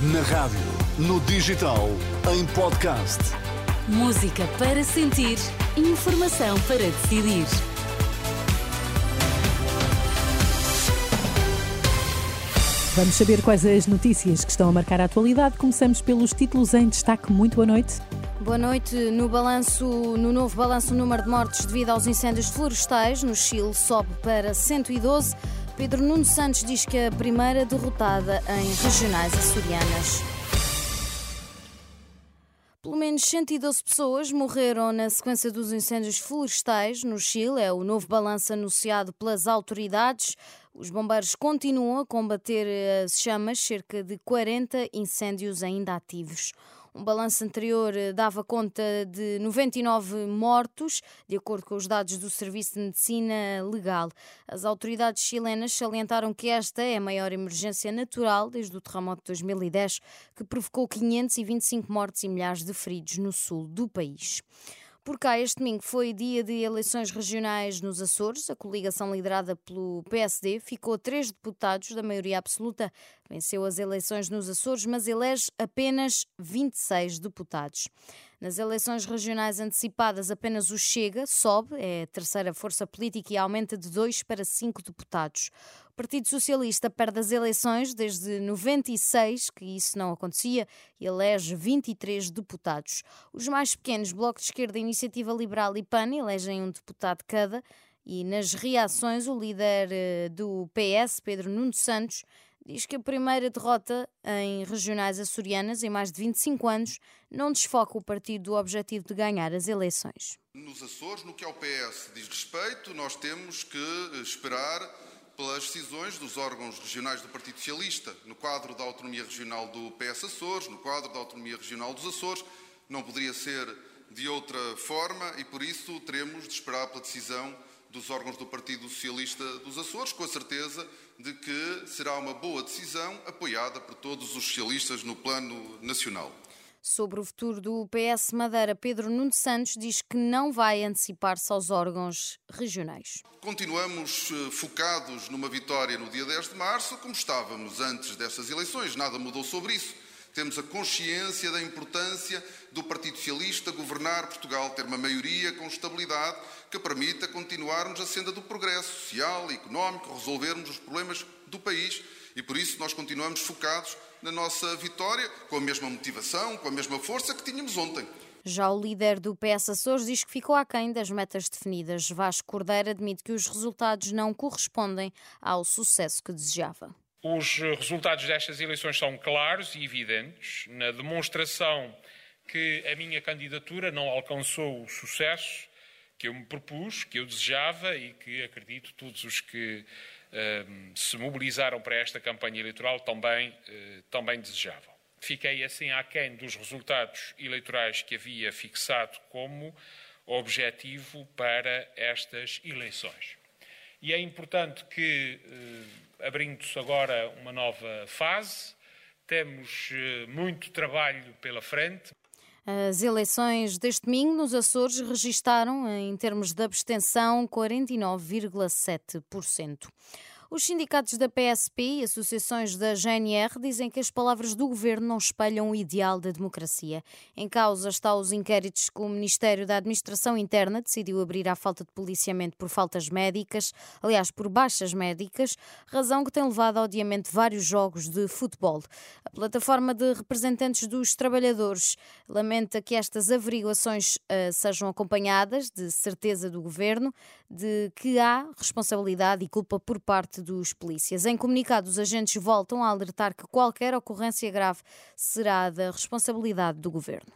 Na rádio, no digital, em podcast. Música para sentir, informação para decidir. Vamos saber quais as notícias que estão a marcar a atualidade. Começamos pelos títulos em destaque. Muito boa noite. Boa noite. No, balanço, no novo balanço, o número de mortes devido aos incêndios florestais no Chile sobe para 112. Pedro Nuno Santos diz que a primeira derrotada em regionais açorianas. Pelo menos 112 pessoas morreram na sequência dos incêndios florestais no Chile. É o novo balanço anunciado pelas autoridades. Os bombeiros continuam a combater as chamas, cerca de 40 incêndios ainda ativos. Um balanço anterior eh, dava conta de 99 mortos, de acordo com os dados do Serviço de Medicina Legal. As autoridades chilenas salientaram que esta é a maior emergência natural desde o terremoto de 2010, que provocou 525 mortes e milhares de feridos no sul do país. Por cá, este domingo foi dia de eleições regionais nos Açores. A coligação liderada pelo PSD ficou três deputados da maioria absoluta. Venceu as eleições nos Açores, mas elege apenas 26 deputados. Nas eleições regionais antecipadas, apenas o Chega sobe, é a terceira força política e aumenta de 2 para 5 deputados. O Partido Socialista perde as eleições desde 96, que isso não acontecia, e elege 23 deputados. Os mais pequenos, Bloco de Esquerda, Iniciativa Liberal e PAN, elegem um deputado cada. E nas reações, o líder eh, do PS, Pedro Nuno Santos, diz que a primeira derrota em regionais açorianas em mais de 25 anos não desfoca o partido do objetivo de ganhar as eleições. Nos Açores, no que ao PS diz respeito, nós temos que esperar pelas decisões dos órgãos regionais do Partido Socialista, no quadro da autonomia regional do PS Açores, no quadro da autonomia regional dos Açores. Não poderia ser de outra forma e, por isso, teremos de esperar pela decisão dos órgãos do Partido Socialista dos Açores, com a certeza de que será uma boa decisão apoiada por todos os socialistas no plano nacional. Sobre o futuro do PS Madeira, Pedro Nuno Santos diz que não vai antecipar-se aos órgãos regionais. Continuamos eh, focados numa vitória no dia 10 de março, como estávamos antes destas eleições, nada mudou sobre isso. Temos a consciência da importância do Partido Socialista governar Portugal, ter uma maioria com estabilidade que permita continuarmos a senda do progresso social e económico, resolvermos os problemas do país e por isso nós continuamos focados na nossa vitória, com a mesma motivação, com a mesma força que tínhamos ontem. Já o líder do PS Açores diz que ficou aquém das metas definidas. Vasco Cordeiro admite que os resultados não correspondem ao sucesso que desejava. Os resultados destas eleições são claros e evidentes na demonstração que a minha candidatura não alcançou o sucesso que eu me propus, que eu desejava e que acredito todos os que uh, se mobilizaram para esta campanha eleitoral também, uh, também desejavam. Fiquei assim aquém dos resultados eleitorais que havia fixado como objetivo para estas eleições. E é importante que uh, abrindo-se agora uma nova fase. Temos eh, muito trabalho pela frente. As eleições deste domingo nos Açores registaram, em termos de abstenção, 49,7%. Os sindicatos da PSP e associações da GNR dizem que as palavras do governo não espelham o ideal da democracia. Em causa está os inquéritos que o Ministério da Administração Interna decidiu abrir à falta de policiamento por faltas médicas, aliás, por baixas médicas, razão que tem levado ao adiamento de vários jogos de futebol. A plataforma de representantes dos trabalhadores lamenta que estas averiguações uh, sejam acompanhadas de certeza do governo de que há responsabilidade e culpa por parte parte dos polícias. Em comunicado, os agentes voltam a alertar que qualquer ocorrência grave será da responsabilidade do governo.